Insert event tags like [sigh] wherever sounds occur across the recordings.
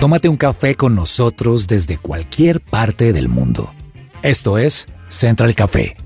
Tómate un café con nosotros desde cualquier parte del mundo. Esto es Central Café.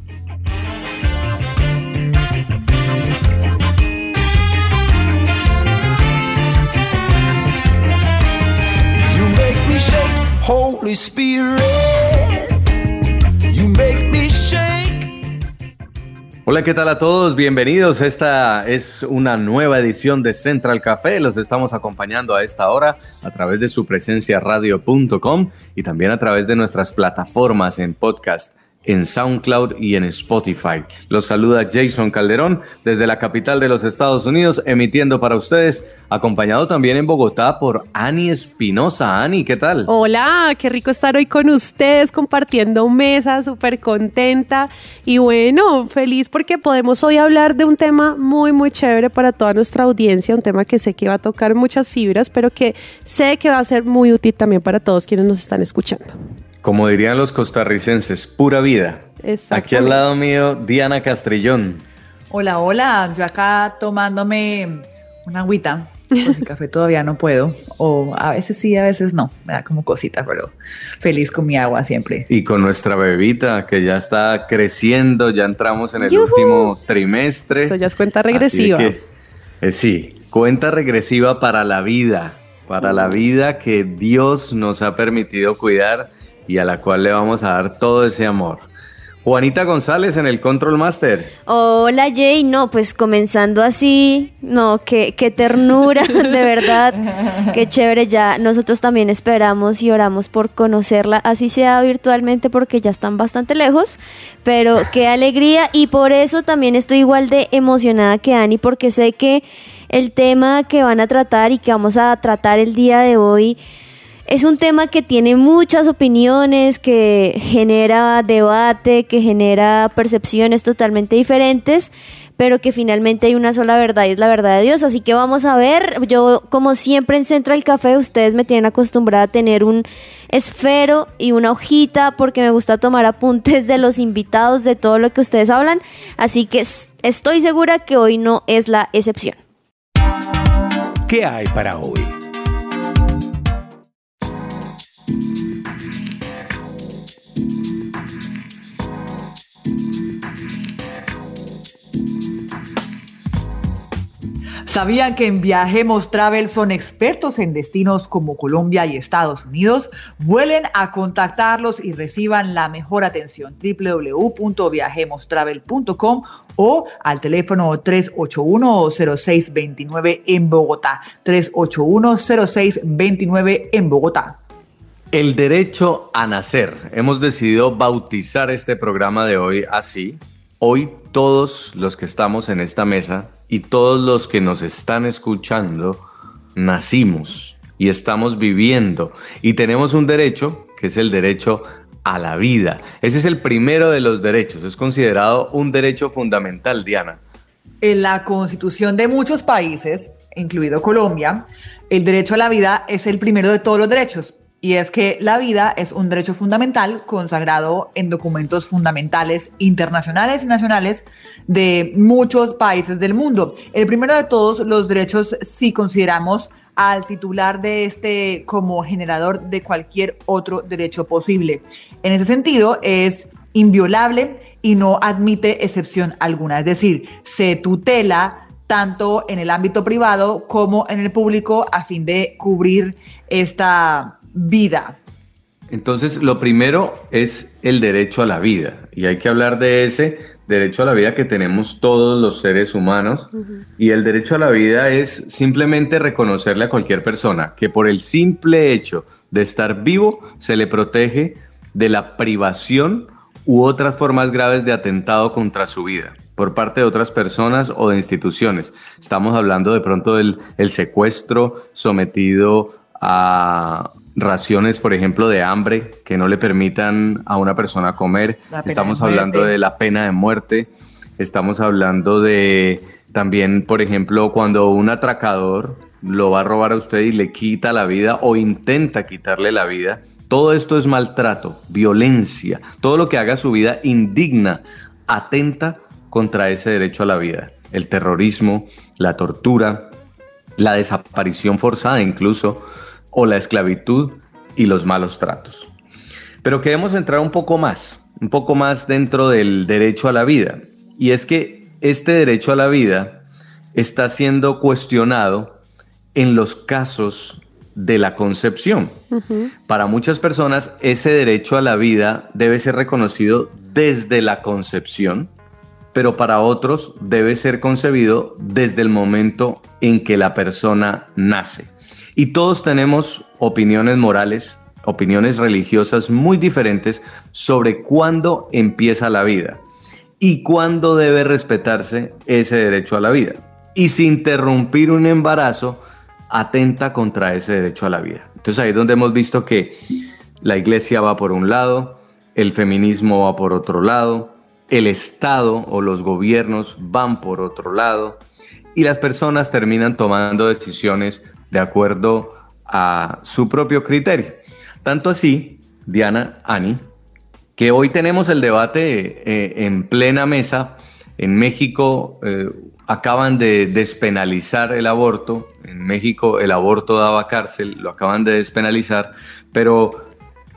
Hola, ¿qué tal a todos? Bienvenidos. Esta es una nueva edición de Central Café. Los estamos acompañando a esta hora a través de su presencia radio.com y también a través de nuestras plataformas en podcast en SoundCloud y en Spotify. Los saluda Jason Calderón desde la capital de los Estados Unidos, emitiendo para ustedes, acompañado también en Bogotá por Ani Espinosa. Ani, ¿qué tal? Hola, qué rico estar hoy con ustedes compartiendo mesa, súper contenta y bueno, feliz porque podemos hoy hablar de un tema muy, muy chévere para toda nuestra audiencia, un tema que sé que va a tocar muchas fibras, pero que sé que va a ser muy útil también para todos quienes nos están escuchando. Como dirían los costarricenses, pura vida. Aquí al lado mío, Diana Castrillón. Hola, hola, yo acá tomándome una agüita. Porque café todavía no puedo. O a veces sí, a veces no. Me da como cosita, pero feliz con mi agua siempre. Y con nuestra bebita que ya está creciendo, ya entramos en el último trimestre. Eso ya es cuenta regresiva. Que, eh, sí, cuenta regresiva para la vida, para la vida que Dios nos ha permitido cuidar y a la cual le vamos a dar todo ese amor. Juanita González en el Control Master. Hola Jay, no, pues comenzando así, no, qué, qué ternura, [laughs] de verdad, qué chévere, ya nosotros también esperamos y oramos por conocerla, así sea virtualmente porque ya están bastante lejos, pero qué alegría y por eso también estoy igual de emocionada que Ani porque sé que el tema que van a tratar y que vamos a tratar el día de hoy es un tema que tiene muchas opiniones, que genera debate, que genera percepciones totalmente diferentes, pero que finalmente hay una sola verdad y es la verdad de Dios. Así que vamos a ver, yo como siempre en Central Café, ustedes me tienen acostumbrada a tener un esfero y una hojita porque me gusta tomar apuntes de los invitados, de todo lo que ustedes hablan. Así que estoy segura que hoy no es la excepción. ¿Qué hay para hoy? ¿Sabían que en Viajemos Travel son expertos en destinos como Colombia y Estados Unidos? Vuelen a contactarlos y reciban la mejor atención. www.viajemostravel.com o al teléfono 381-0629 en Bogotá. 381-0629 en Bogotá. El derecho a nacer. Hemos decidido bautizar este programa de hoy así. Hoy todos los que estamos en esta mesa y todos los que nos están escuchando nacimos y estamos viviendo y tenemos un derecho que es el derecho a la vida. Ese es el primero de los derechos, es considerado un derecho fundamental, Diana. En la constitución de muchos países, incluido Colombia, el derecho a la vida es el primero de todos los derechos. Y es que la vida es un derecho fundamental consagrado en documentos fundamentales internacionales y nacionales de muchos países del mundo. El primero de todos los derechos, si consideramos al titular de este como generador de cualquier otro derecho posible. En ese sentido, es inviolable y no admite excepción alguna. Es decir, se tutela tanto en el ámbito privado como en el público a fin de cubrir esta vida. Entonces, lo primero es el derecho a la vida y hay que hablar de ese derecho a la vida que tenemos todos los seres humanos y el derecho a la vida es simplemente reconocerle a cualquier persona que por el simple hecho de estar vivo se le protege de la privación u otras formas graves de atentado contra su vida por parte de otras personas o de instituciones. Estamos hablando de pronto del el secuestro sometido a raciones, por ejemplo, de hambre que no le permitan a una persona comer. Estamos hablando de la pena de muerte. Estamos hablando de también, por ejemplo, cuando un atracador lo va a robar a usted y le quita la vida o intenta quitarle la vida. Todo esto es maltrato, violencia. Todo lo que haga su vida indigna, atenta contra ese derecho a la vida. El terrorismo, la tortura, la desaparición forzada incluso, o la esclavitud y los malos tratos. Pero queremos entrar un poco más, un poco más dentro del derecho a la vida. Y es que este derecho a la vida está siendo cuestionado en los casos de la concepción. Para muchas personas ese derecho a la vida debe ser reconocido desde la concepción, pero para otros debe ser concebido desde el momento en que la persona nace. Y todos tenemos opiniones morales, opiniones religiosas muy diferentes sobre cuándo empieza la vida y cuándo debe respetarse ese derecho a la vida. Y si interrumpir un embarazo atenta contra ese derecho a la vida. Entonces ahí es donde hemos visto que la iglesia va por un lado, el feminismo va por otro lado, el Estado o los gobiernos van por otro lado y las personas terminan tomando decisiones de acuerdo a su propio criterio. Tanto así, Diana, Ani, que hoy tenemos el debate eh, en plena mesa. En México eh, acaban de despenalizar el aborto. En México el aborto daba cárcel, lo acaban de despenalizar, pero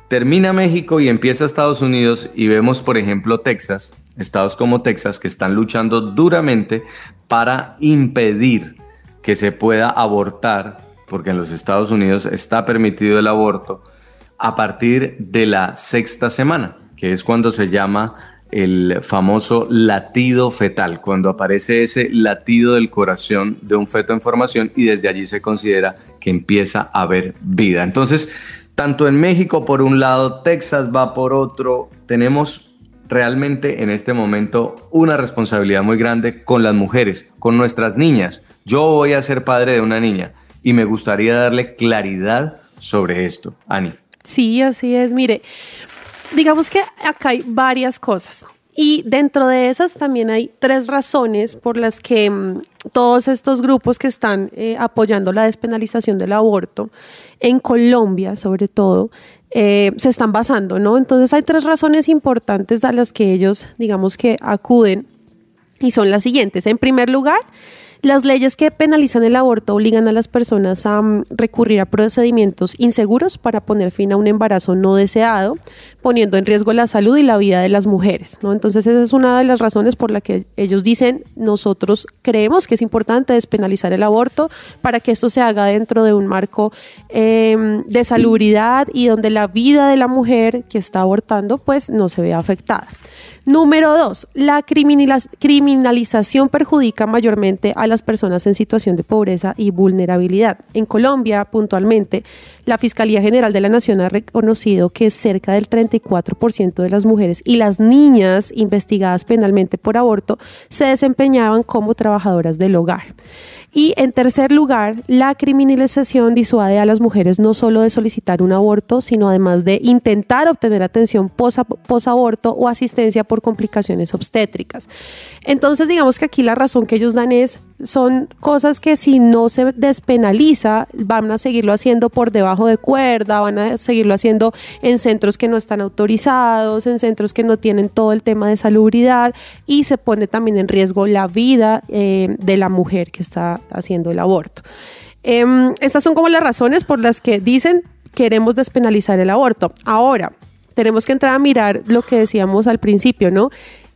termina México y empieza Estados Unidos y vemos, por ejemplo, Texas, estados como Texas, que están luchando duramente para impedir que se pueda abortar, porque en los Estados Unidos está permitido el aborto, a partir de la sexta semana, que es cuando se llama el famoso latido fetal, cuando aparece ese latido del corazón de un feto en formación y desde allí se considera que empieza a haber vida. Entonces, tanto en México por un lado, Texas va por otro, tenemos realmente en este momento una responsabilidad muy grande con las mujeres, con nuestras niñas. Yo voy a ser padre de una niña y me gustaría darle claridad sobre esto. Ani. Sí, así es. Mire, digamos que acá hay varias cosas. Y dentro de esas también hay tres razones por las que mm, todos estos grupos que están eh, apoyando la despenalización del aborto, en Colombia sobre todo, eh, se están basando, ¿no? Entonces hay tres razones importantes a las que ellos, digamos que acuden y son las siguientes. En primer lugar, las leyes que penalizan el aborto obligan a las personas a mm, recurrir a procedimientos inseguros para poner fin a un embarazo no deseado, poniendo en riesgo la salud y la vida de las mujeres. ¿no? Entonces esa es una de las razones por la que ellos dicen, nosotros creemos que es importante despenalizar el aborto para que esto se haga dentro de un marco em, de salubridad y donde la vida de la mujer que está abortando pues no se vea afectada. Número dos, la criminalización perjudica mayormente a las personas en situación de pobreza y vulnerabilidad. En Colombia, puntualmente, la Fiscalía General de la Nación ha reconocido que cerca del 34% de las mujeres y las niñas investigadas penalmente por aborto se desempeñaban como trabajadoras del hogar. Y en tercer lugar, la criminalización disuade a las mujeres no solo de solicitar un aborto, sino además de intentar obtener atención posaborto o asistencia por complicaciones obstétricas. Entonces, digamos que aquí la razón que ellos dan es, son cosas que si no se despenaliza, van a seguirlo haciendo por debajo de cuerda, van a seguirlo haciendo en centros que no están autorizados, en centros que no tienen todo el tema de salubridad y se pone también en riesgo la vida eh, de la mujer que está haciendo el aborto. Em, estas son como las razones por las que dicen queremos despenalizar el aborto. Ahora, tenemos que entrar a mirar lo que decíamos al principio, ¿no?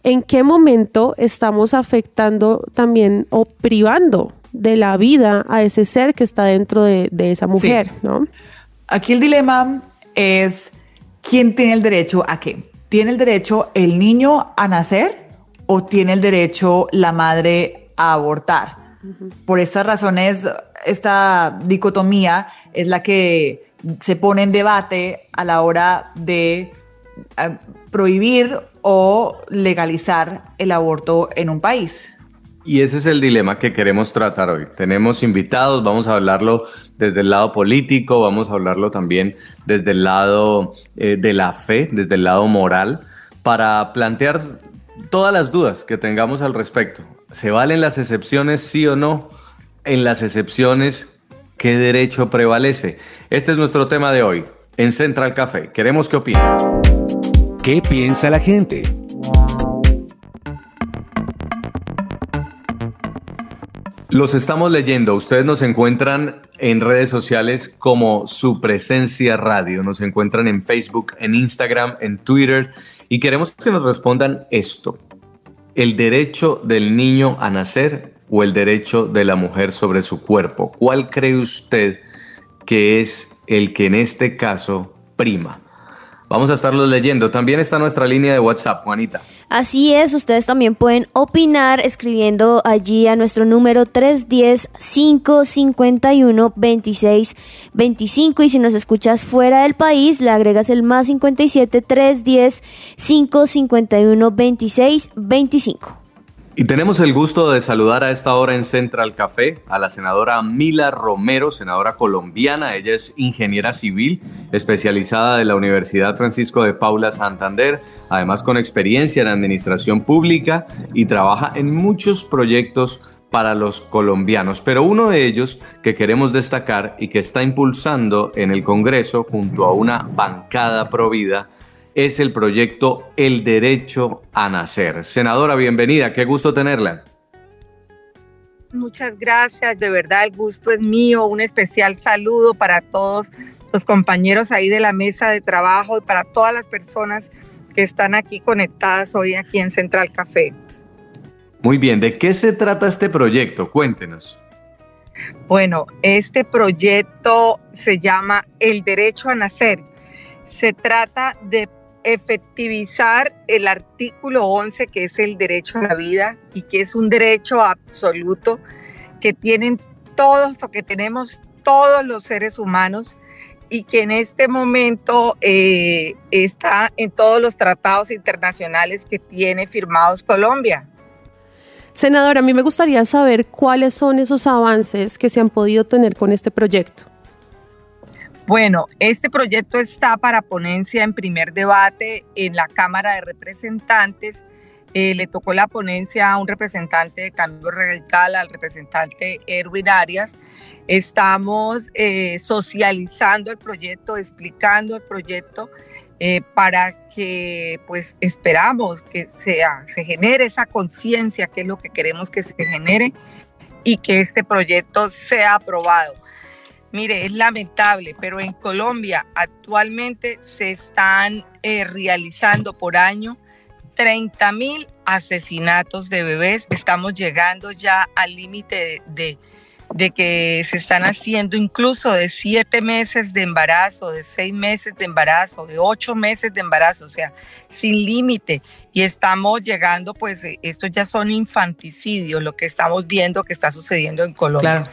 ¿En qué momento estamos afectando también o privando de la vida a ese ser que está dentro de, esa mujer, ¿no? Aquí el dilema es quién tiene el derecho a qué. ¿Tiene el derecho el niño a nacer o tiene el derecho la madre a abortar? Por estas razones, esta dicotomía es la que se pone en debate a la hora de eh, prohibir o legalizar el aborto en un país. Y ese es el dilema que queremos tratar hoy. Tenemos invitados, vamos a hablarlo desde el lado político, vamos a hablarlo también desde el lado eh, de la fe, desde el lado moral, para plantear todas las dudas que tengamos al respecto. ¿Se valen las excepciones, sí o no? En las excepciones, ¿qué derecho prevalece? Este es nuestro tema de hoy en Central Café. Queremos que opinen. ¿Qué piensa la gente? Los estamos leyendo. Ustedes nos encuentran en redes sociales como Su Presencia Radio. Nos encuentran en Facebook, en Instagram, en Twitter y queremos que nos respondan esto. ¿El derecho del niño a nacer o el derecho de la mujer sobre su cuerpo? ¿Cuál cree usted que es el que en este caso prima? Vamos a estarlos leyendo. También está nuestra línea de WhatsApp, Juanita. Así es, ustedes también pueden opinar escribiendo allí a nuestro número 310-551-2625 y si nos escuchas fuera del país le agregas el más 57 310 551 2625. Y tenemos el gusto de saludar a esta hora en Central Café a la senadora Mila Romero, senadora colombiana. Ella es ingeniera civil, especializada de la Universidad Francisco de Paula Santander, además con experiencia en administración pública y trabaja en muchos proyectos para los colombianos, pero uno de ellos que queremos destacar y que está impulsando en el Congreso junto a una bancada provida es el proyecto El Derecho a Nacer. Senadora, bienvenida, qué gusto tenerla. Muchas gracias, de verdad el gusto es mío, un especial saludo para todos los compañeros ahí de la mesa de trabajo y para todas las personas que están aquí conectadas hoy aquí en Central Café. Muy bien, ¿de qué se trata este proyecto? Cuéntenos. Bueno, este proyecto se llama El Derecho a Nacer. Se trata de efectivizar el artículo 11, que es el derecho a la vida y que es un derecho absoluto que tienen todos o que tenemos todos los seres humanos y que en este momento eh, está en todos los tratados internacionales que tiene firmados Colombia. Senadora, a mí me gustaría saber cuáles son esos avances que se han podido tener con este proyecto. Bueno, este proyecto está para ponencia en primer debate en la Cámara de Representantes. Eh, le tocó la ponencia a un representante de Cambio Radical, al representante Erwin Arias. Estamos eh, socializando el proyecto, explicando el proyecto eh, para que, pues, esperamos que sea, se genere esa conciencia, que es lo que queremos que se genere y que este proyecto sea aprobado. Mire, es lamentable, pero en Colombia actualmente se están eh, realizando por año 30 mil asesinatos de bebés. Estamos llegando ya al límite de, de, que se están haciendo incluso de siete meses de embarazo, de seis meses de embarazo, de ocho meses de embarazo, o sea, sin límite. Y estamos llegando, pues, eh, estos ya son infanticidios, lo que estamos viendo que está sucediendo en Colombia. Claro.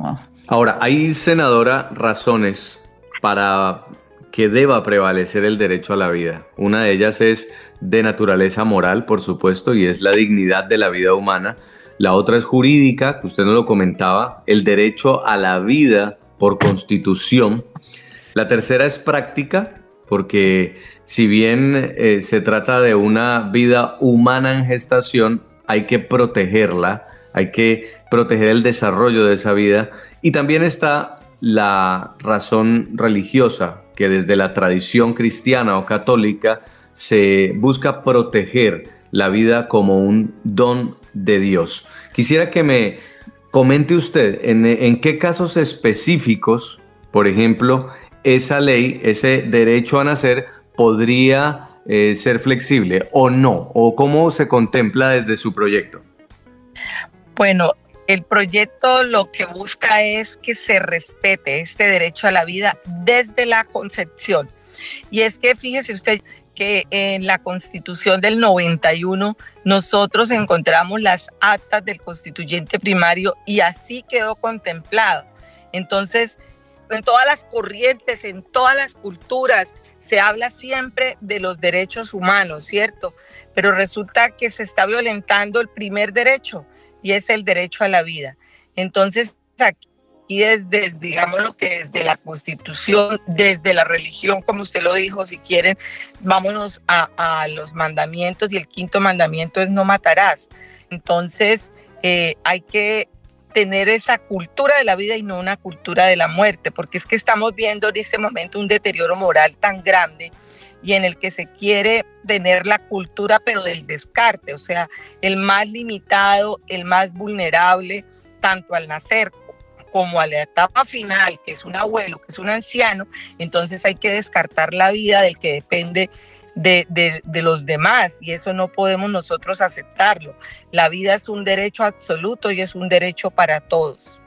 Ah. Ahora, hay, senadora, razones para que deba prevalecer el derecho a la vida. Una de ellas es de naturaleza moral, por supuesto, y es la dignidad de la vida humana. La otra es jurídica, que usted no lo comentaba, el derecho a la vida por constitución. La tercera es práctica, porque si bien eh, se trata de una vida humana en gestación, hay que protegerla, hay que proteger el desarrollo de esa vida y también está la razón religiosa, que desde la tradición cristiana o católica se busca proteger la vida como un don de Dios. Quisiera que me comente usted en, qué casos específicos, por ejemplo, esa ley, ese derecho a nacer, podría eh, ser flexible o no, o cómo se contempla desde su proyecto. Bueno, el proyecto lo que busca es que se respete este derecho a la vida desde la concepción. Y es que fíjese usted que en la constitución del 91 nosotros encontramos las actas del constituyente primario y así quedó contemplado. Entonces, en todas las corrientes, en todas las culturas, se habla siempre de los derechos humanos, ¿cierto? Pero resulta que se está violentando el primer derecho, y es el derecho a la vida. Entonces, aquí desde, digamos lo que desde la constitución, desde la religión, como usted lo dijo, si quieren, vámonos a, los mandamientos y el quinto mandamiento es no matarás. Entonces, eh, hay que tener esa cultura de la vida y no una cultura de la muerte, porque es que estamos viendo en este momento un deterioro moral tan grande y en el que se quiere tener la cultura, pero del descarte, o sea, el más limitado, el más vulnerable, tanto al nacer como a la etapa final, que es un abuelo, que es un anciano, entonces hay que descartar la vida del que depende de, de, los demás y eso no podemos nosotros aceptarlo. La vida es un derecho absoluto y es un derecho para todos.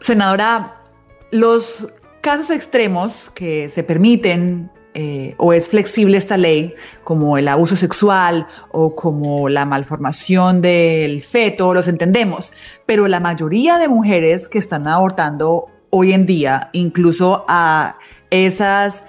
Senadora, los casos extremos que se permiten eh, o es flexible esta ley, como el abuso sexual o como la malformación del feto, los entendemos, pero la mayoría de mujeres que están abortando hoy en día, incluso a esas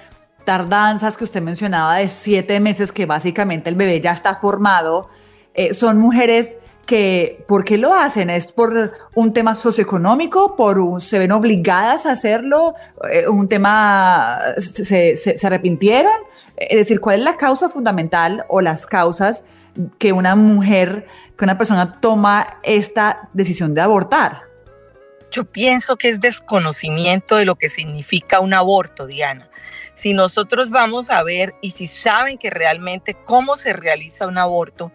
tardanzas que usted mencionaba de siete meses que básicamente el bebé ya está formado, eh, son mujeres que, ¿por qué lo hacen? ¿Es por un tema socioeconómico? ¿Por se ven obligadas a hacerlo? Eh, ¿Un tema, se, se, arrepintieron? Es decir, ¿cuál es la causa fundamental o las causas que una mujer, que una persona toma esta decisión de abortar? Yo pienso que es desconocimiento de lo que significa un aborto, Diana. Si nosotros vamos a ver y si saben que realmente cómo se realiza un aborto,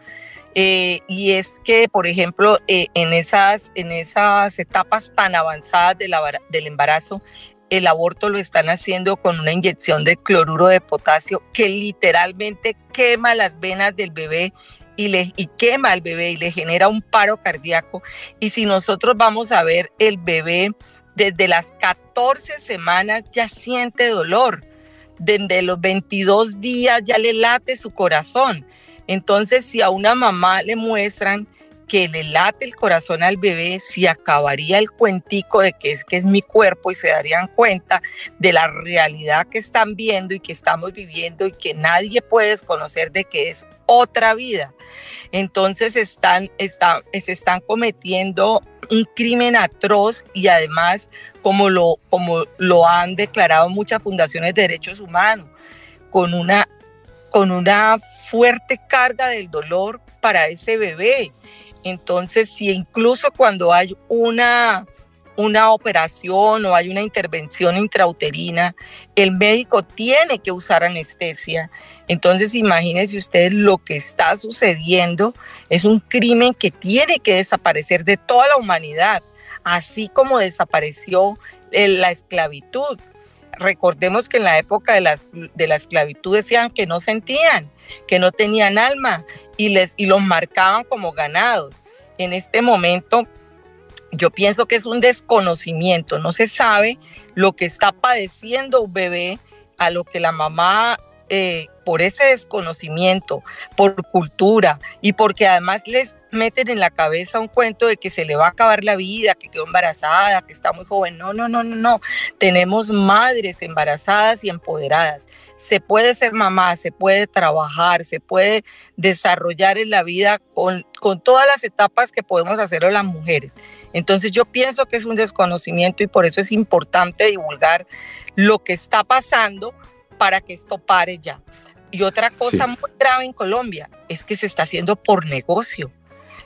eh, y es que, por ejemplo, eh, en, esas, en esas etapas tan avanzadas del embarazo, el aborto lo están haciendo con una inyección de cloruro de potasio que literalmente quema las venas del bebé y, le, y quema al bebé y le genera un paro cardíaco. Y si nosotros vamos a ver, el bebé desde las 14 semanas ya siente dolor. Desde los 22 días ya le late su corazón. Entonces, si a una mamá le muestran que le late el corazón al bebé, si acabaría el cuentico de que es que es mi cuerpo y se darían cuenta de la realidad que están viendo y que estamos viviendo y que nadie puede desconocer de que es otra vida. Entonces están, se están cometiendo un crimen atroz y además, como lo, como lo han declarado muchas fundaciones de derechos humanos, con una con una fuerte carga del dolor para ese bebé. Entonces, si incluso cuando hay una, una operación o hay una intervención intrauterina, el médico tiene que usar anestesia. Entonces, imagínense ustedes lo que está sucediendo. Es un crimen que tiene que desaparecer de toda la humanidad, así como desapareció eh, la esclavitud recordemos que en la época de, las, de la esclavitud decían que no sentían, que no tenían alma y, les, y los marcaban como ganados. En este momento yo pienso que es un desconocimiento, no se sabe lo que está padeciendo un bebé a lo que la mamá eh, por ese desconocimiento, por cultura y porque además les meten en la cabeza un cuento de que se le va a acabar la vida, que quedó embarazada, que está muy joven. No, no, no, no, no. Tenemos madres embarazadas y empoderadas. Se puede ser mamá, se puede trabajar, se puede desarrollar en la vida con, con todas las etapas que podemos hacerlo las mujeres. Entonces yo pienso que es un desconocimiento y por eso es importante divulgar lo que está pasando para que esto pare ya. Y otra cosa muy grave en Colombia es que se está haciendo por negocio.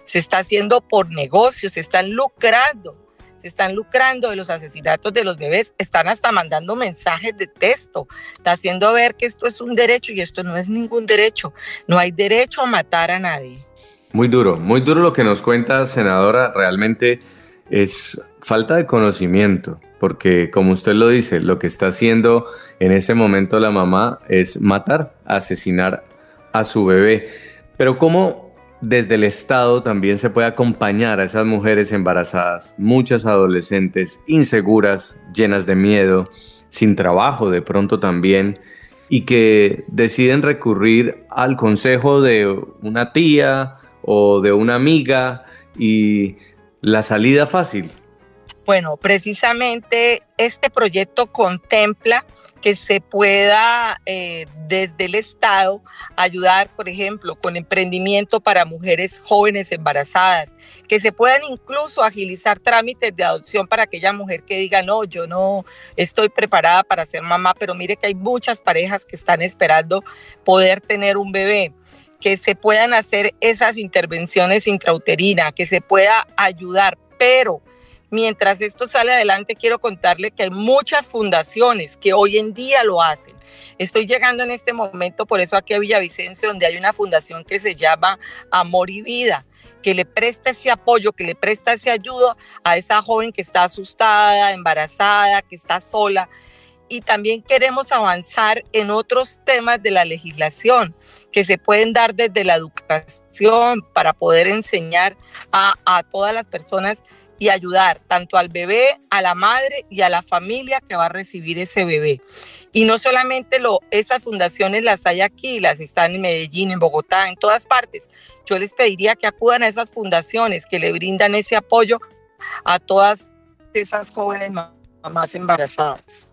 Se está haciendo por negocio, se están lucrando. Se están lucrando de los asesinatos de los bebés, están hasta mandando mensajes de texto, está haciendo ver que esto es un derecho y esto no es ningún derecho. No hay derecho a matar a nadie. Muy duro, muy duro lo que nos cuenta, senadora. Realmente es falta de conocimiento porque como usted lo dice, lo que está haciendo en ese momento la mamá es matar, asesinar a su bebé. Pero ¿cómo desde el Estado también se puede acompañar a esas mujeres embarazadas, muchas adolescentes inseguras, llenas de miedo, sin trabajo de pronto también, y que deciden recurrir al consejo de una tía o de una amiga y la salida fácil, bueno, precisamente este proyecto contempla que se pueda eh, desde el Estado ayudar, por ejemplo, con emprendimiento para mujeres jóvenes embarazadas, que se puedan incluso agilizar trámites de adopción para aquella mujer que diga, no, yo no estoy preparada para ser mamá, pero mire que hay muchas parejas que están esperando poder tener un bebé que se puedan hacer esas intervenciones intrauterinas, que se pueda ayudar, pero mientras esto sale adelante, quiero contarle que hay muchas fundaciones que hoy en día lo hacen. Estoy llegando en este momento, por eso aquí a Villavicencio, donde hay una fundación que se llama Amor y Vida que le presta ese apoyo, que le presta ese ayuda a esa joven que está asustada, embarazada, que está sola. Y también queremos avanzar en otros temas de la legislación que se pueden dar desde la educación para poder enseñar a, a todas las personas y ayudar tanto al bebé, a la madre y a la familia que va a recibir ese bebé. Y no solamente lo, esas fundaciones las hay aquí, las están en Medellín, en Bogotá, en todas partes. Yo les pediría que acudan a esas fundaciones, que le brindan ese apoyo a todas esas jóvenes mamás embarazadas.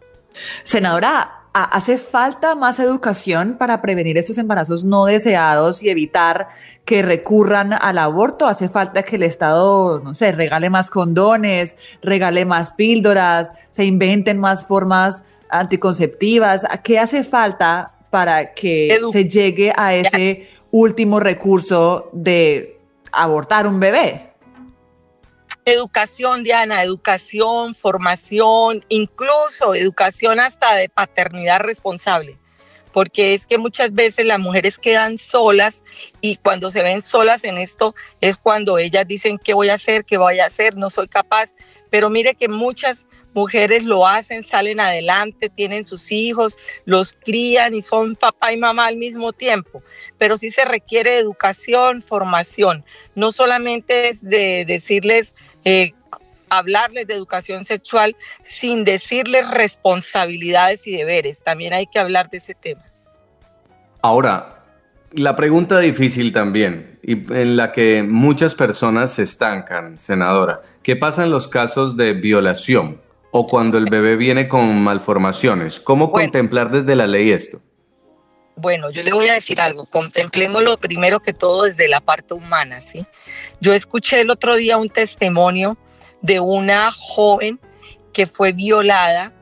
Senadora, ¿hace falta más educación para prevenir estos embarazos no deseados y evitar que recurran al aborto? ¿Hace falta que el Estado, no sé, regale más condones, regale más píldoras, se inventen más formas anticonceptivas? ¿Qué hace falta para que se llegue a ese último recurso de abortar un bebé? Educación, Diana, educación, formación, incluso educación hasta de paternidad responsable porque es que muchas veces las mujeres quedan solas y cuando se ven solas en esto es cuando ellas dicen qué voy a hacer, qué voy a hacer, no soy capaz. Pero mire que muchas mujeres lo hacen, salen adelante, tienen sus hijos, los crían y son papá y mamá al mismo tiempo. Pero sí se requiere educación, formación. No solamente es de decirles eh, hablarles de educación sexual sin decirles responsabilidades y deberes. También hay que hablar de ese tema. Ahora, la pregunta difícil también, y en la que muchas personas se estancan, senadora, ¿qué pasa en los casos de violación o cuando el bebé viene con malformaciones? ¿Cómo contemplar desde la ley esto? Bueno, yo le voy a decir algo, contemplémoslo primero que todo desde la parte humana, ¿sí? Yo escuché el otro día un testimonio de una joven que fue violada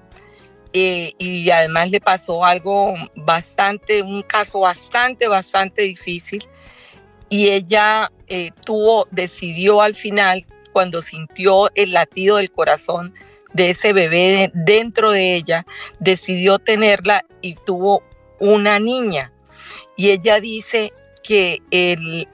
eh, y además le pasó algo bastante, un caso bastante, bastante difícil. Y ella eh, tuvo, decidió al final, cuando sintió el latido del corazón de ese bebé dentro de ella, decidió tenerla y tuvo una niña. Y ella dice que el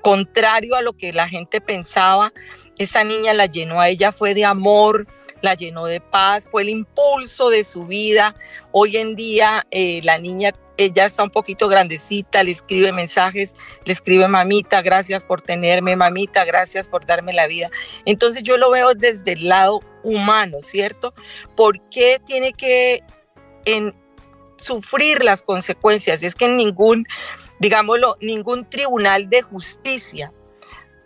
contrario a lo que la gente pensaba, esa niña la llenó a ella, fue de amor, la llenó de paz, fue el impulso de su vida. Hoy en día eh, la niña, ella está un poquito grandecita, le escribe mensajes, le escribe mamita, gracias por tenerme, mamita, gracias por darme la vida. Entonces yo lo veo desde el lado humano, ¿cierto? ¿Por qué tiene que en, sufrir las consecuencias? Es que ningún, digámoslo, ningún tribunal de justicia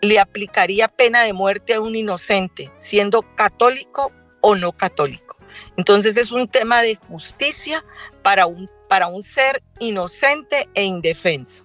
le aplicaría pena de muerte a un inocente, siendo católico o no católico. Entonces es un tema de justicia para un, para un ser inocente e indefenso.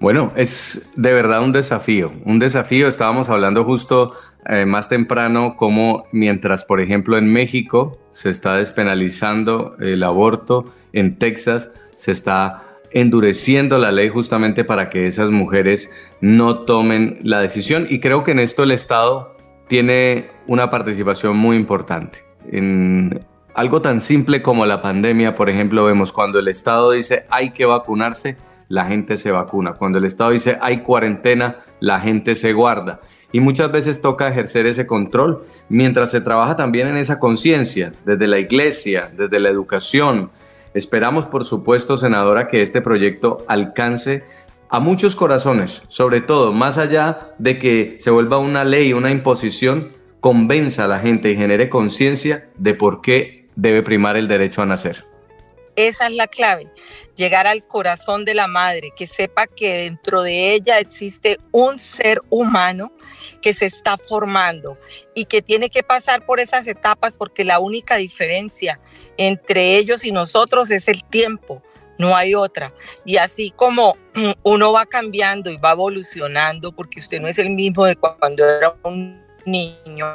Bueno, es de verdad un desafío, un desafío. Estábamos hablando justo eh, más temprano como mientras, por ejemplo, en México se está despenalizando el aborto, en Texas se está endureciendo la ley justamente para que esas mujeres no tomen la decisión. Y creo que en esto el Estado tiene una participación muy importante. En algo tan simple como la pandemia, por ejemplo, vemos cuando el Estado dice hay que vacunarse, la gente se vacuna. Cuando el Estado dice hay cuarentena, la gente se guarda. Y muchas veces toca ejercer ese control mientras se trabaja también en esa conciencia, desde la iglesia, desde la educación, Esperamos, por supuesto, senadora, que este proyecto alcance a muchos corazones, sobre todo, más allá de que se vuelva una ley, una imposición, convenza a la gente y genere conciencia de por qué debe primar el derecho a nacer. Esa es la clave, llegar al corazón de la madre, que sepa que dentro de ella existe un ser humano que se está formando y que tiene que pasar por esas etapas porque la única diferencia entre ellos y nosotros es el tiempo, no hay otra. Y así como uno va cambiando y va evolucionando, porque usted no es el mismo de cuando era un niño,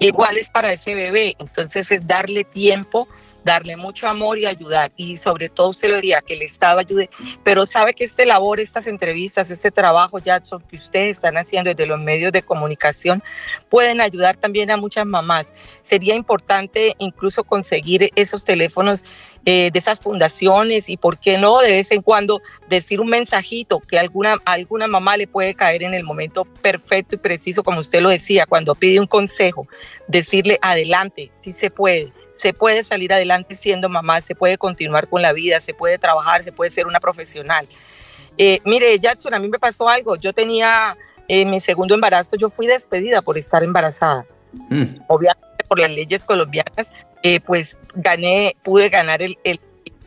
igual es para ese bebé. Entonces es darle tiempo darle mucho amor y ayudar. Y sobre todo usted lo diría, que el Estado ayude. Pero sabe que este labor, estas entrevistas, este trabajo, Jackson, que ustedes están haciendo desde los medios de comunicación, pueden ayudar también a muchas mamás. Sería importante incluso conseguir esos teléfonos eh, de esas fundaciones y, ¿por qué no?, de vez en cuando decir un mensajito que alguna, alguna mamá le puede caer en el momento perfecto y preciso, como usted lo decía, cuando pide un consejo, decirle adelante, si se puede se puede salir adelante siendo mamá, se puede continuar con la vida, se puede trabajar, se puede ser una profesional. Eh, mire, Jackson, a mí me pasó algo. Yo tenía eh, mi segundo embarazo, yo fui despedida por estar embarazada. Mm. Obviamente por las leyes colombianas, eh, pues gané, pude ganar el, el,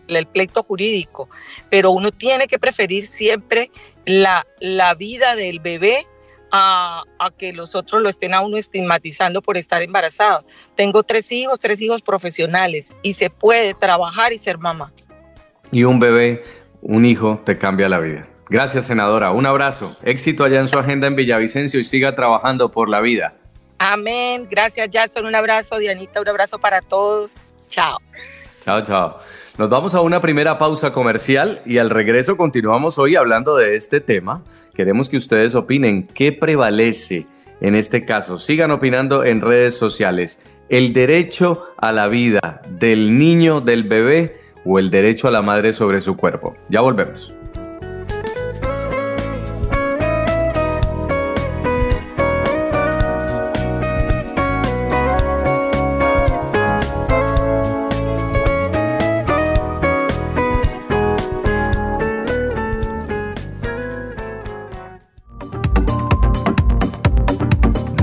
el, pleito jurídico, pero uno tiene que preferir siempre la, la vida del bebé a, que los otros lo estén a uno estigmatizando por estar embarazado. Tengo tres hijos, tres hijos profesionales y se puede trabajar y ser mamá. Y un bebé, un hijo, te cambia la vida. Gracias, senadora. Un abrazo. Éxito allá en su agenda en Villavicencio y siga trabajando por la vida. Amén. Gracias, Jackson. Un abrazo, Dianita. Un abrazo para todos. Chao. Chao, chao. Nos vamos a una primera pausa comercial y al regreso continuamos hoy hablando de este tema Queremos que ustedes opinen qué prevalece en este caso. Sigan opinando en redes sociales. ¿El derecho a la vida del niño, del bebé o el derecho a la madre sobre su cuerpo? Ya volvemos.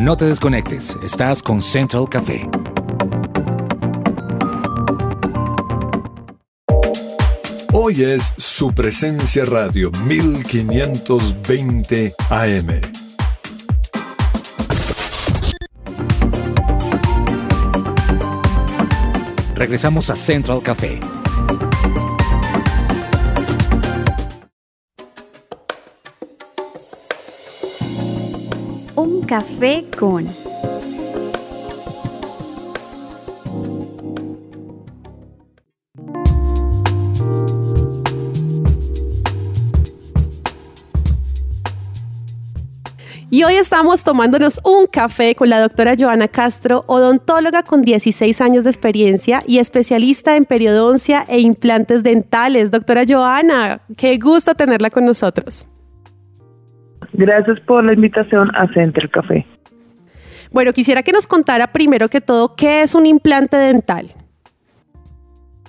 No te desconectes, estás con Central Café. Hoy es su presencia radio 1520 AM. Regresamos a Central Café. Café con... Y hoy estamos tomándonos un café con la doctora Joana Castro, odontóloga con 16 años de experiencia y especialista en periodoncia e implantes dentales. Doctora Joana, qué gusto tenerla con nosotros. Gracias por la invitación a Center Café. Bueno, quisiera que nos contara primero que todo qué es un implante dental.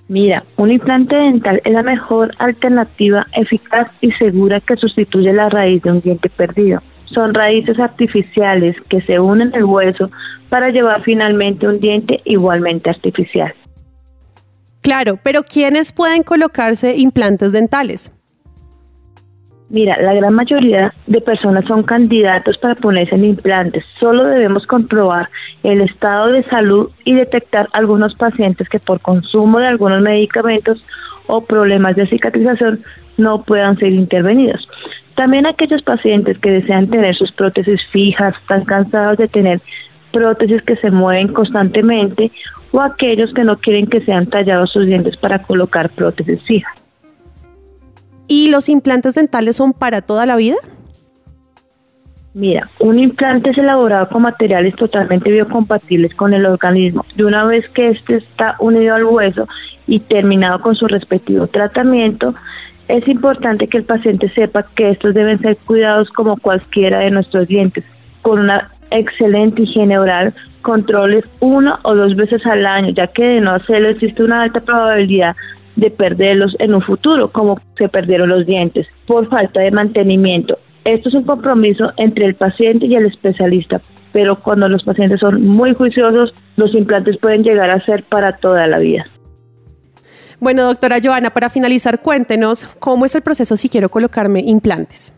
Mira, un implante dental es la mejor alternativa eficaz y segura que sustituye la raíz de un diente perdido. Son raíces artificiales que se unen al hueso para llevar finalmente un diente igualmente artificial. Claro, pero ¿quiénes pueden colocarse implantes dentales? Mira, la gran mayoría de personas son candidatos para ponerse en implantes. Solo debemos comprobar el estado de salud y detectar algunos pacientes que por consumo de algunos medicamentos o problemas de cicatrización no puedan ser intervenidos. También aquellos pacientes que desean tener sus prótesis fijas, están cansados de tener prótesis que se mueven constantemente o aquellos que no quieren que sean tallados sus dientes para colocar prótesis fijas. ¿Y los implantes dentales son para toda la vida? Mira, un implante es elaborado con materiales totalmente biocompatibles con el organismo. De una vez que éste está unido al hueso y terminado con su respectivo tratamiento, es importante que el paciente sepa que estos deben ser cuidados como cualquiera de nuestros dientes, con una excelente higiene oral, controles una o dos veces al año, ya que de no hacerlo existe una alta probabilidad de perderlos en un futuro, como se perdieron los dientes, por falta de mantenimiento. Esto es un compromiso entre el paciente y el especialista, pero cuando los pacientes son muy juiciosos, los implantes pueden llegar a ser para toda la vida. Bueno, doctora Joana, para finalizar, cuéntenos cómo es el proceso si quiero colocarme implantes.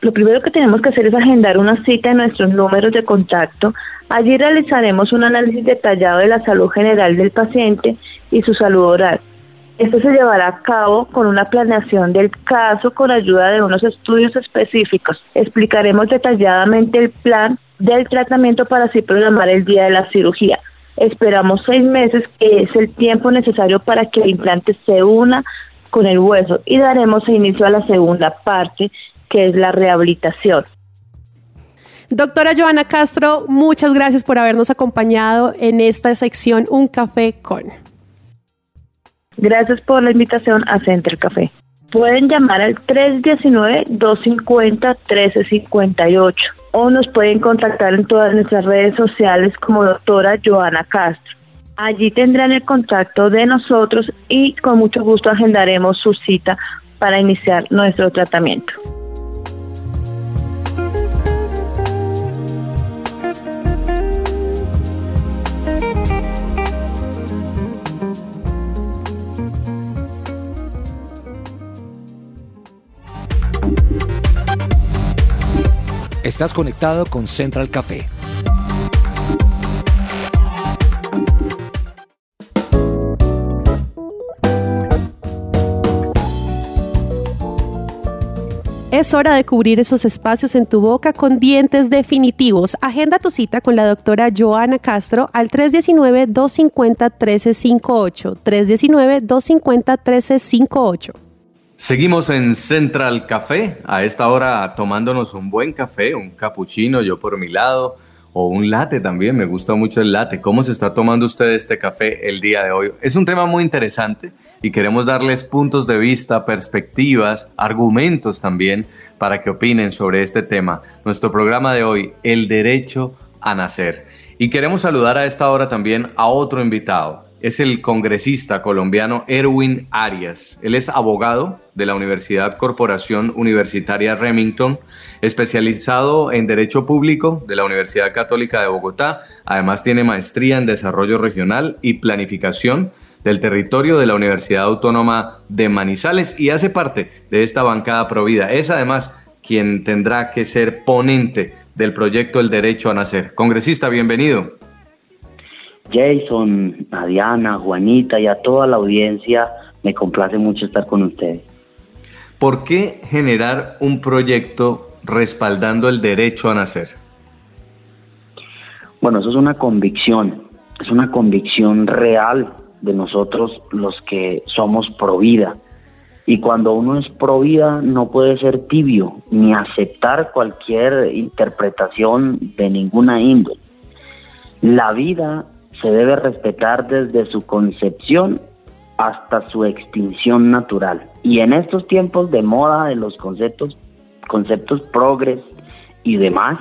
Lo primero que tenemos que hacer es agendar una cita en nuestros números de contacto. Allí realizaremos un análisis detallado de la salud general del paciente y su salud oral. Esto se llevará a cabo con una planeación del caso con ayuda de unos estudios específicos. Explicaremos detalladamente el plan del tratamiento para así programar el día de la cirugía. Esperamos seis meses, que es el tiempo necesario para que el implante se una con el hueso y daremos inicio a la segunda parte, que es la rehabilitación. Doctora Joana Castro, muchas gracias por habernos acompañado en esta sección Un Café con. Gracias por la invitación a Center Café. Pueden llamar al 319-250-1358 o nos pueden contactar en todas nuestras redes sociales como doctora Joana Castro. Allí tendrán el contacto de nosotros y con mucho gusto agendaremos su cita para iniciar nuestro tratamiento. Estás conectado con Central Café. Es hora de cubrir esos espacios en tu boca con dientes definitivos. Agenda tu cita con la doctora Joana Castro al 319-250-1358. 319-250-1358. Seguimos en Central Café, a esta hora tomándonos un buen café, un cappuccino, yo por mi lado, o un latte también, me gusta mucho el latte. ¿Cómo se está tomando usted este café el día de hoy? Es un tema muy interesante y queremos darles puntos de vista, perspectivas, argumentos también para que opinen sobre este tema. Nuestro programa de hoy, el derecho a nacer. Y queremos saludar a esta hora también a otro invitado es el congresista colombiano Erwin Arias. Él es abogado de la Universidad Corporación Universitaria Remington, especializado en Derecho Público de la Universidad Católica de Bogotá. Además tiene maestría en Desarrollo Regional y Planificación del territorio de la Universidad Autónoma de Manizales y hace parte de esta bancada provida. Es además quien tendrá que ser ponente del proyecto El Derecho a Nacer. Congresista, bienvenido. Jason, a Diana, Juanita y a toda la audiencia, me complace mucho estar con ustedes. ¿Por qué generar un proyecto respaldando el derecho a nacer? Bueno, eso es una convicción, es una convicción real de nosotros los que somos pro vida. Y cuando uno es pro vida no puede ser tibio ni aceptar cualquier interpretación de ninguna índole. La vida se debe respetar desde su concepción hasta su extinción natural. Y en estos tiempos de moda de los conceptos, conceptos progres y demás,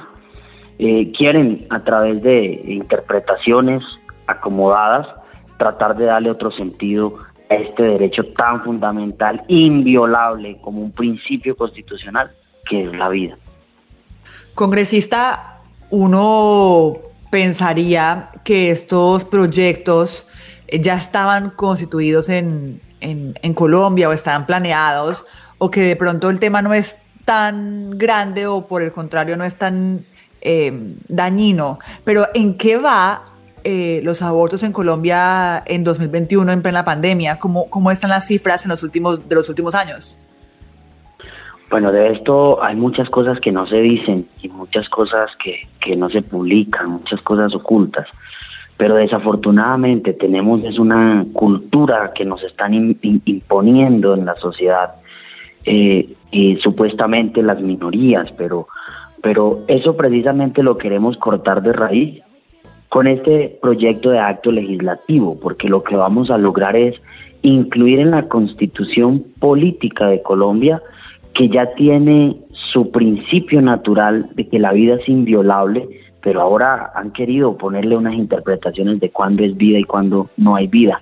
eh, quieren a través de interpretaciones acomodadas tratar de darle otro sentido a este derecho tan fundamental, inviolable como un principio constitucional que es la vida. Congresista, uno pensaría que estos proyectos ya estaban constituidos en, Colombia o estaban planeados, o que de pronto el tema no es tan grande o por el contrario no es tan eh, dañino. Pero ¿en qué va eh, los abortos en Colombia en 2021 en plena pandemia? ¿Cómo, ¿Cómo están las cifras en los últimos, de los últimos años? Bueno, de esto hay muchas cosas que no se dicen y muchas cosas que, no se publican, muchas cosas ocultas. Pero desafortunadamente tenemos es una cultura que nos están imponiendo en la sociedad eh, y supuestamente las minorías, pero, pero eso precisamente lo queremos cortar de raíz con este proyecto de acto legislativo, porque lo que vamos a lograr es incluir en la constitución política de Colombia que ya tiene su principio natural de que la vida es inviolable, pero ahora han querido ponerle unas interpretaciones de cuándo es vida y cuándo no hay vida.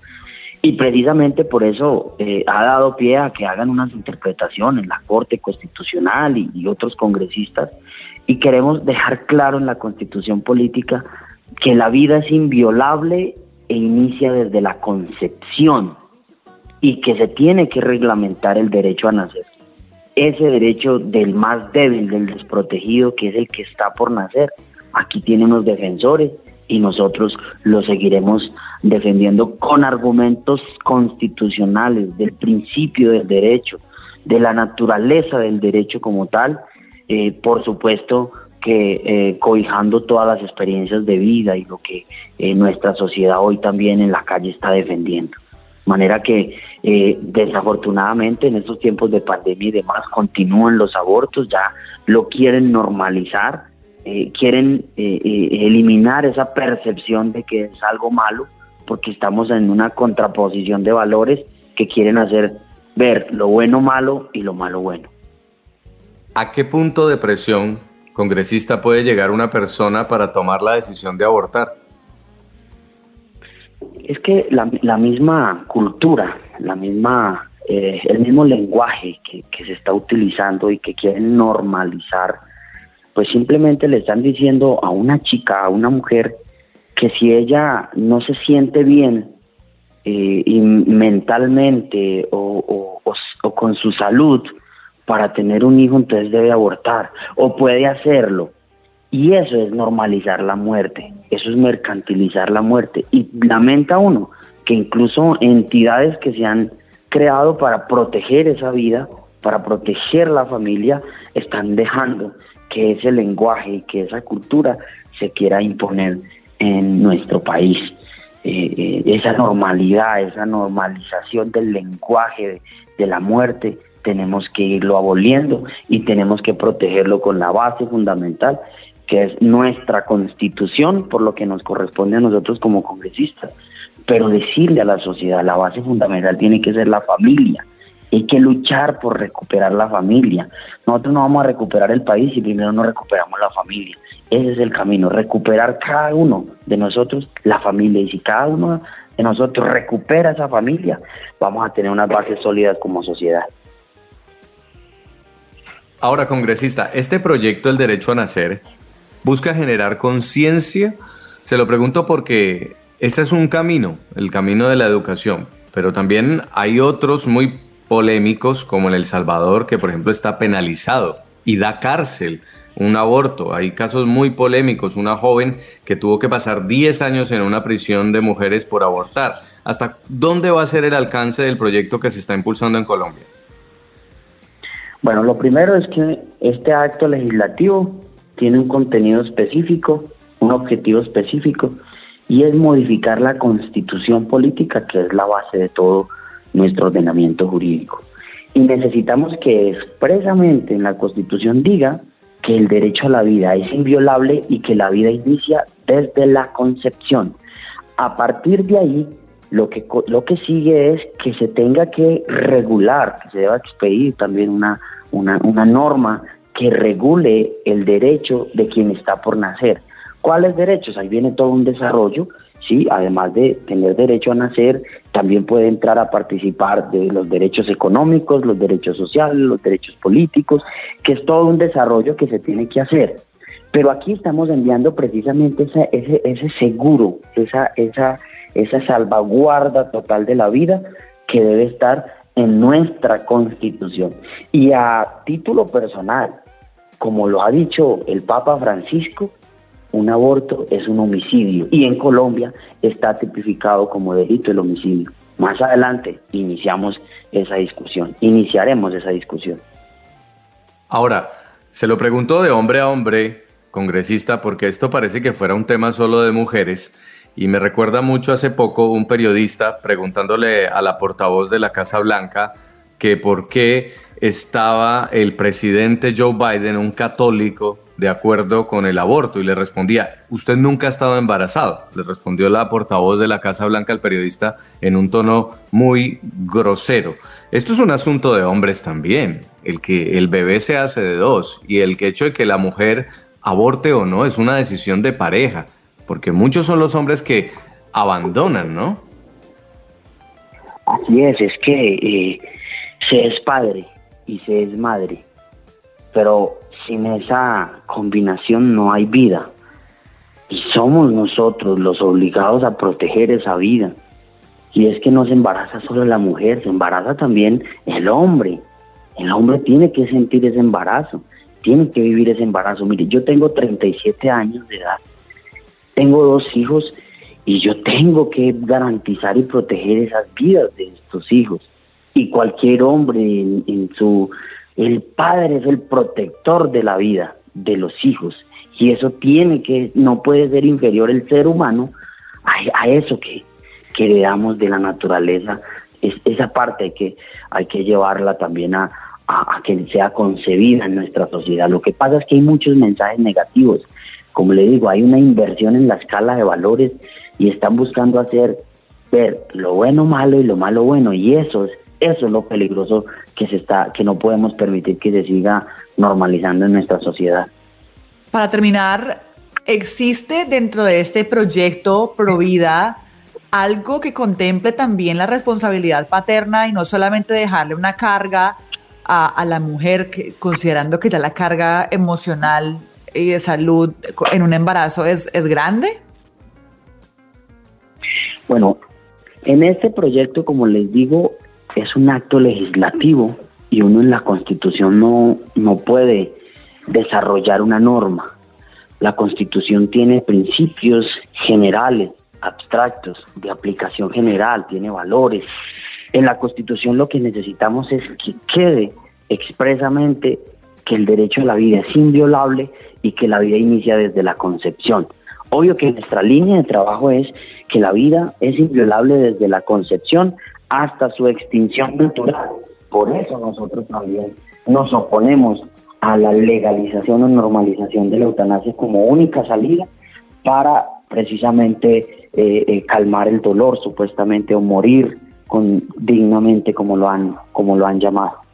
Y precisamente por eso eh, ha dado pie a que hagan unas interpretaciones la Corte Constitucional y, y otros congresistas. Y queremos dejar claro en la Constitución Política que la vida es inviolable e inicia desde la concepción y que se tiene que reglamentar el derecho a nacer ese derecho del más débil, del desprotegido, que es el que está por nacer. Aquí tiene unos defensores y nosotros lo seguiremos defendiendo con argumentos constitucionales del principio del derecho, de la naturaleza del derecho como tal. Eh, por supuesto que eh, cobijando todas las experiencias de vida y lo que eh, nuestra sociedad hoy también en la calle está defendiendo. De manera que eh, desafortunadamente en estos tiempos de pandemia y demás continúan los abortos, ya lo quieren normalizar, eh, quieren eh, eh, eliminar esa percepción de que es algo malo, porque estamos en una contraposición de valores que quieren hacer ver lo bueno malo y lo malo bueno. ¿A qué punto de presión, congresista, puede llegar una persona para tomar la decisión de abortar? Es que la, la misma cultura, la misma, eh, el mismo lenguaje que, que se está utilizando y que quieren normalizar, pues simplemente le están diciendo a una chica, a una mujer, que si ella no se siente bien eh, y mentalmente o, o- con su salud para tener un hijo, entonces debe abortar o puede hacerlo. Y eso es normalizar la muerte, eso es mercantilizar la muerte. Y lamenta uno que incluso entidades que se han creado para proteger esa vida, para proteger la familia, están dejando que ese lenguaje y que esa cultura se quiera imponer en nuestro país. Eh, eh, esa normalidad, esa normalización del lenguaje de, de la muerte, tenemos que irlo aboliendo y tenemos que protegerlo con la base fundamental que es nuestra constitución, por lo que nos corresponde a nosotros como congresistas. Pero decirle a la sociedad, la base fundamental tiene que ser la familia. Hay que luchar por recuperar la familia. Nosotros no vamos a recuperar el país si primero no recuperamos la familia. Ese es el camino, recuperar cada uno de nosotros la familia. Y si cada uno de nosotros recupera esa familia, vamos a tener unas bases sólidas como sociedad. Ahora, congresista, este proyecto El Derecho a Nacer busca generar conciencia. Se lo pregunto porque este es un camino, el camino de la educación, pero también hay otros muy polémicos como en El Salvador, que por ejemplo está penalizado y da cárcel un aborto. Hay casos muy polémicos, una joven que tuvo que pasar 10 años en una prisión de mujeres por abortar. ¿Hasta dónde va a ser el alcance del proyecto que se está impulsando en Colombia? Bueno, lo primero es que este acto legislativo tiene un contenido específico, un objetivo específico, y es modificar la constitución política, que es la base de todo nuestro ordenamiento jurídico. Y necesitamos que expresamente en la constitución diga que el derecho a la vida es inviolable y que la vida inicia desde la concepción. A partir de ahí, lo que, lo que sigue es que se tenga que regular, que se deba expedir también una, una, una norma que regule el derecho de quien está por nacer. ¿Cuáles derechos? Ahí viene todo un desarrollo, ¿sí? Además de tener derecho a nacer, también puede entrar a participar de los derechos económicos, los derechos sociales, los derechos políticos, que es todo un desarrollo que se tiene que hacer. Pero aquí estamos enviando precisamente ese, ese seguro, esa, esa, esa salvaguarda total de la vida que debe estar en nuestra constitución. Y a título personal, como lo ha dicho el Papa Francisco, un aborto es un homicidio y en Colombia está tipificado como delito el homicidio. Más adelante iniciamos esa discusión, iniciaremos esa discusión. Ahora, se lo pregunto de hombre a hombre, congresista, porque esto parece que fuera un tema solo de mujeres. Y me recuerda mucho hace poco un periodista preguntándole a la portavoz de la Casa Blanca que por qué estaba el presidente Joe Biden, un católico, de acuerdo con el aborto. Y le respondía, usted nunca ha estado embarazado. Le respondió la portavoz de la Casa Blanca al periodista en un tono muy grosero. Esto es un asunto de hombres también. El que el bebé se hace de dos y el hecho de que la mujer aborte o no es una decisión de pareja. Porque muchos son los hombres que abandonan, ¿no? Así es, es que eh, se es padre y se es madre, pero sin esa combinación no hay vida. Y somos nosotros los obligados a proteger esa vida. Y es que no se embaraza solo la mujer, se embaraza también el hombre. El hombre tiene que sentir ese embarazo, tiene que vivir ese embarazo. Mire, yo tengo 37 años de edad, tengo dos hijos y yo tengo que garantizar y proteger esas vidas de estos hijos. Y cualquier hombre en, en su... El padre es el protector de la vida de los hijos Y eso tiene que, no puede ser inferior el ser humano a, eso que, que heredamos de la naturaleza. Es, esa parte que, hay que llevarla también a, a, a que sea concebida en nuestra sociedad. Lo que pasa es que hay muchos mensajes negativos. Como le digo, hay una inversión en la escala de valores y están buscando hacer ver lo bueno malo y lo malo bueno y eso es eso es lo peligroso que se está que no podemos permitir que se siga normalizando en nuestra sociedad. Para terminar, ¿existe dentro de este proyecto Provida algo que contemple también la responsabilidad paterna y no solamente dejarle una carga a, a la mujer, que, considerando que ya la carga emocional y de salud en un embarazo es, es grande? Bueno, en este proyecto, como les digo, es un acto legislativo y uno en la Constitución no, no puede desarrollar una norma. La Constitución tiene principios generales, abstractos, de aplicación general, tiene valores. En la Constitución lo que necesitamos es que quede expresamente que el derecho a la vida es inviolable y que la vida inicia desde la concepción. Obvio que nuestra línea de trabajo es que la vida es inviolable desde la concepción hasta su extinción natural. Por eso nosotros también nos oponemos a la legalización o normalización de la eutanasia como única salida para precisamente eh, eh, calmar el dolor supuestamente o morir con, dignamente como lo han como lo han llamado.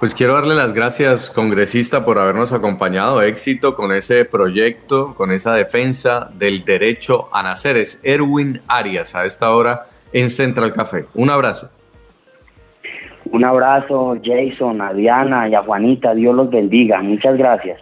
Pues quiero darle las gracias, congresista, por habernos acompañado. Éxito con ese proyecto, con esa defensa del derecho a nacer. Es Erwin Arias a esta hora en Central Café. Un abrazo. Un abrazo, Jason, a Diana y a Juanita. Dios los bendiga. Muchas gracias.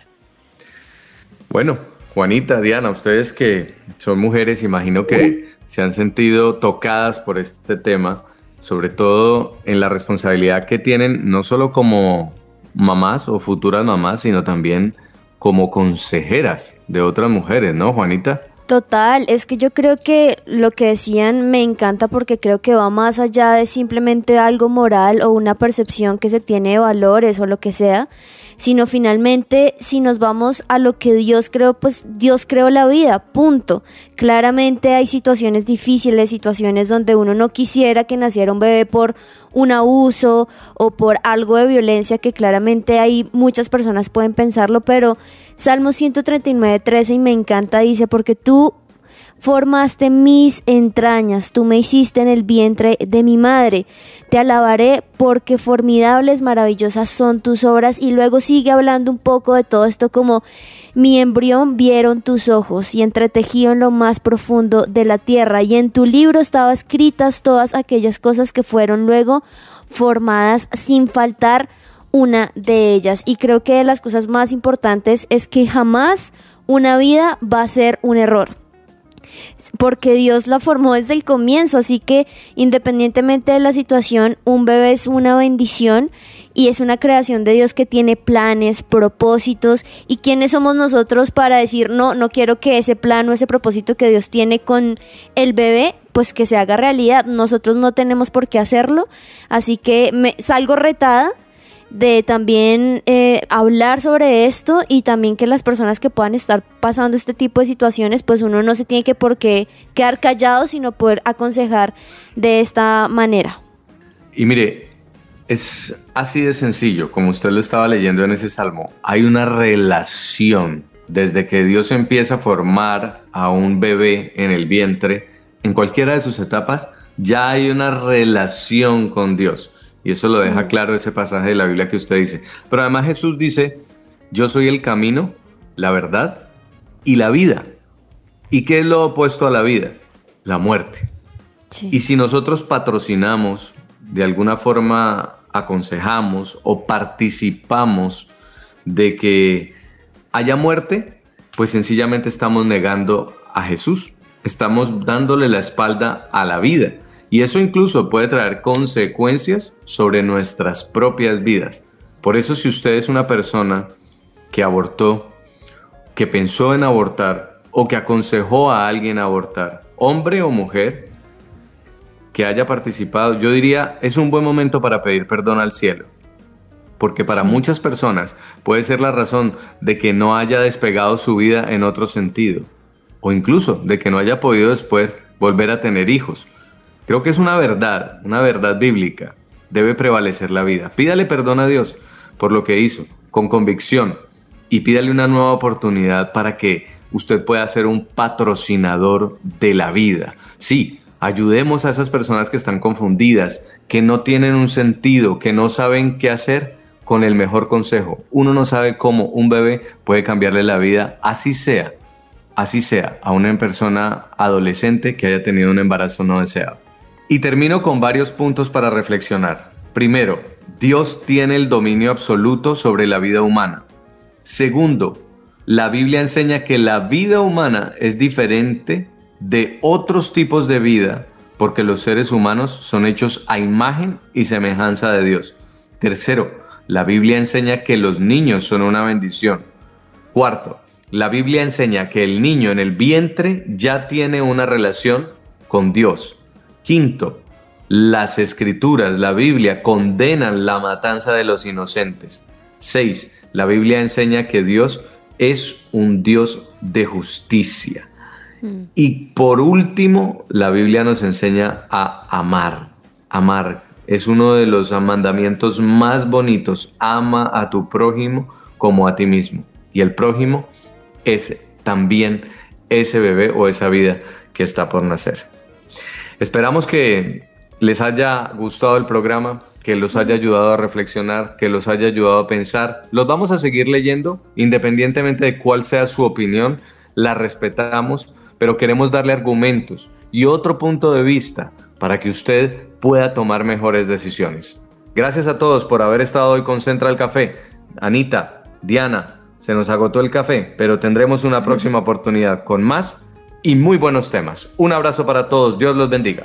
Bueno, Juanita, Diana, ustedes que son mujeres, imagino que se han sentido tocadas por este tema sobre todo en la responsabilidad que tienen no solo como mamás o futuras mamás, sino también como consejeras de otras mujeres, ¿no, Juanita? Total, es que yo creo que lo que decían me encanta porque creo que va más allá de simplemente algo moral o una percepción que se tiene de valores o lo que sea, sino finalmente si nos vamos a lo que Dios creó, pues Dios creó la vida, punto. Claramente hay situaciones difíciles, situaciones donde uno no quisiera que naciera un bebé por un abuso o por algo de violencia que claramente hay muchas personas pueden pensarlo, pero Salmo 139, 13 y me encanta, dice, porque tú formaste mis entrañas, tú me hiciste en el vientre de mi madre. Te alabaré porque formidables, maravillosas son tus obras. Y luego sigue hablando un poco de todo esto como mi embrión vieron tus ojos y entretejido en lo más profundo de la tierra. Y en tu libro estaban escritas todas aquellas cosas que fueron luego formadas sin faltar una de ellas. Y creo que de las cosas más importantes es que jamás una vida va a ser un error porque Dios la formó desde el comienzo, así que independientemente de la situación, un bebé es una bendición y es una creación de Dios que tiene planes, propósitos y quiénes somos nosotros para decir, no, no quiero que ese plan o ese propósito que Dios tiene con el bebé pues que se haga realidad. Nosotros no tenemos por qué hacerlo, así que me salgo retada de también eh, hablar sobre esto y también que las personas que puedan estar pasando este tipo de situaciones, pues uno no se tiene que por qué quedar callado, sino poder aconsejar de esta manera. Y mire, es así de sencillo, como usted lo estaba leyendo en ese salmo. Hay una relación desde que Dios empieza a formar a un bebé en el vientre, en cualquiera de sus etapas, ya hay una relación con Dios. Y eso lo deja claro ese pasaje de la Biblia que usted dice. Pero además Jesús dice, yo soy el camino, la verdad y la vida. ¿Y qué es lo opuesto a la vida? La muerte. Y si nosotros patrocinamos, de alguna forma aconsejamos o participamos de que haya muerte, pues sencillamente estamos negando a Jesús. Estamos dándole la espalda a la vida. Y eso incluso puede traer consecuencias sobre nuestras propias vidas. Por eso si usted es una persona que abortó, que pensó en abortar o que aconsejó a alguien abortar, hombre o mujer, que haya participado, yo diría, es un buen momento para pedir perdón al cielo. porque para muchas personas puede ser la razón de que no haya despegado su vida en otro sentido, o incluso de que no haya podido después volver a tener hijos. Creo que es una verdad, una verdad bíblica. Debe prevalecer la vida. Pídale perdón a Dios por lo que hizo, con convicción, y pídale una nueva oportunidad para que usted pueda ser un patrocinador de la vida. Sí, ayudemos a esas personas que están confundidas, que no tienen un sentido, que no saben qué hacer con el mejor consejo. Uno no sabe cómo un bebé puede cambiarle la vida, así sea, así sea, a una persona adolescente que haya tenido un embarazo no deseado. Y termino con varios puntos para reflexionar. Primero, Dios tiene el dominio absoluto sobre la vida humana. Segundo, la Biblia enseña que la vida humana es diferente de otros tipos de vida porque los seres humanos son hechos a imagen y semejanza de Dios. Tercero, la Biblia enseña que los niños son una bendición. Cuarto, la Biblia enseña que el niño en el vientre ya tiene una relación con Dios. Quinto, las escrituras, la Biblia, condenan la matanza de los inocentes. Seis, la Biblia enseña que Dios es un Dios de justicia. Mm. Y por último, la Biblia nos enseña a amar. Amar es uno de los mandamientos más bonitos. Ama a tu prójimo como a ti mismo. Y el prójimo es también ese bebé o esa vida que está por nacer. Esperamos que les haya gustado el programa, que los haya ayudado a reflexionar, que los haya ayudado a pensar. Los vamos a seguir leyendo, independientemente de cuál sea su opinión, la respetamos, pero queremos darle argumentos y otro punto de vista para que usted pueda tomar mejores decisiones. Gracias a todos por haber estado hoy con Central Café. Anita, Diana, se nos agotó el café, pero tendremos una próxima [laughs] oportunidad con más y muy buenos temas. Un abrazo para todos, Dios los bendiga.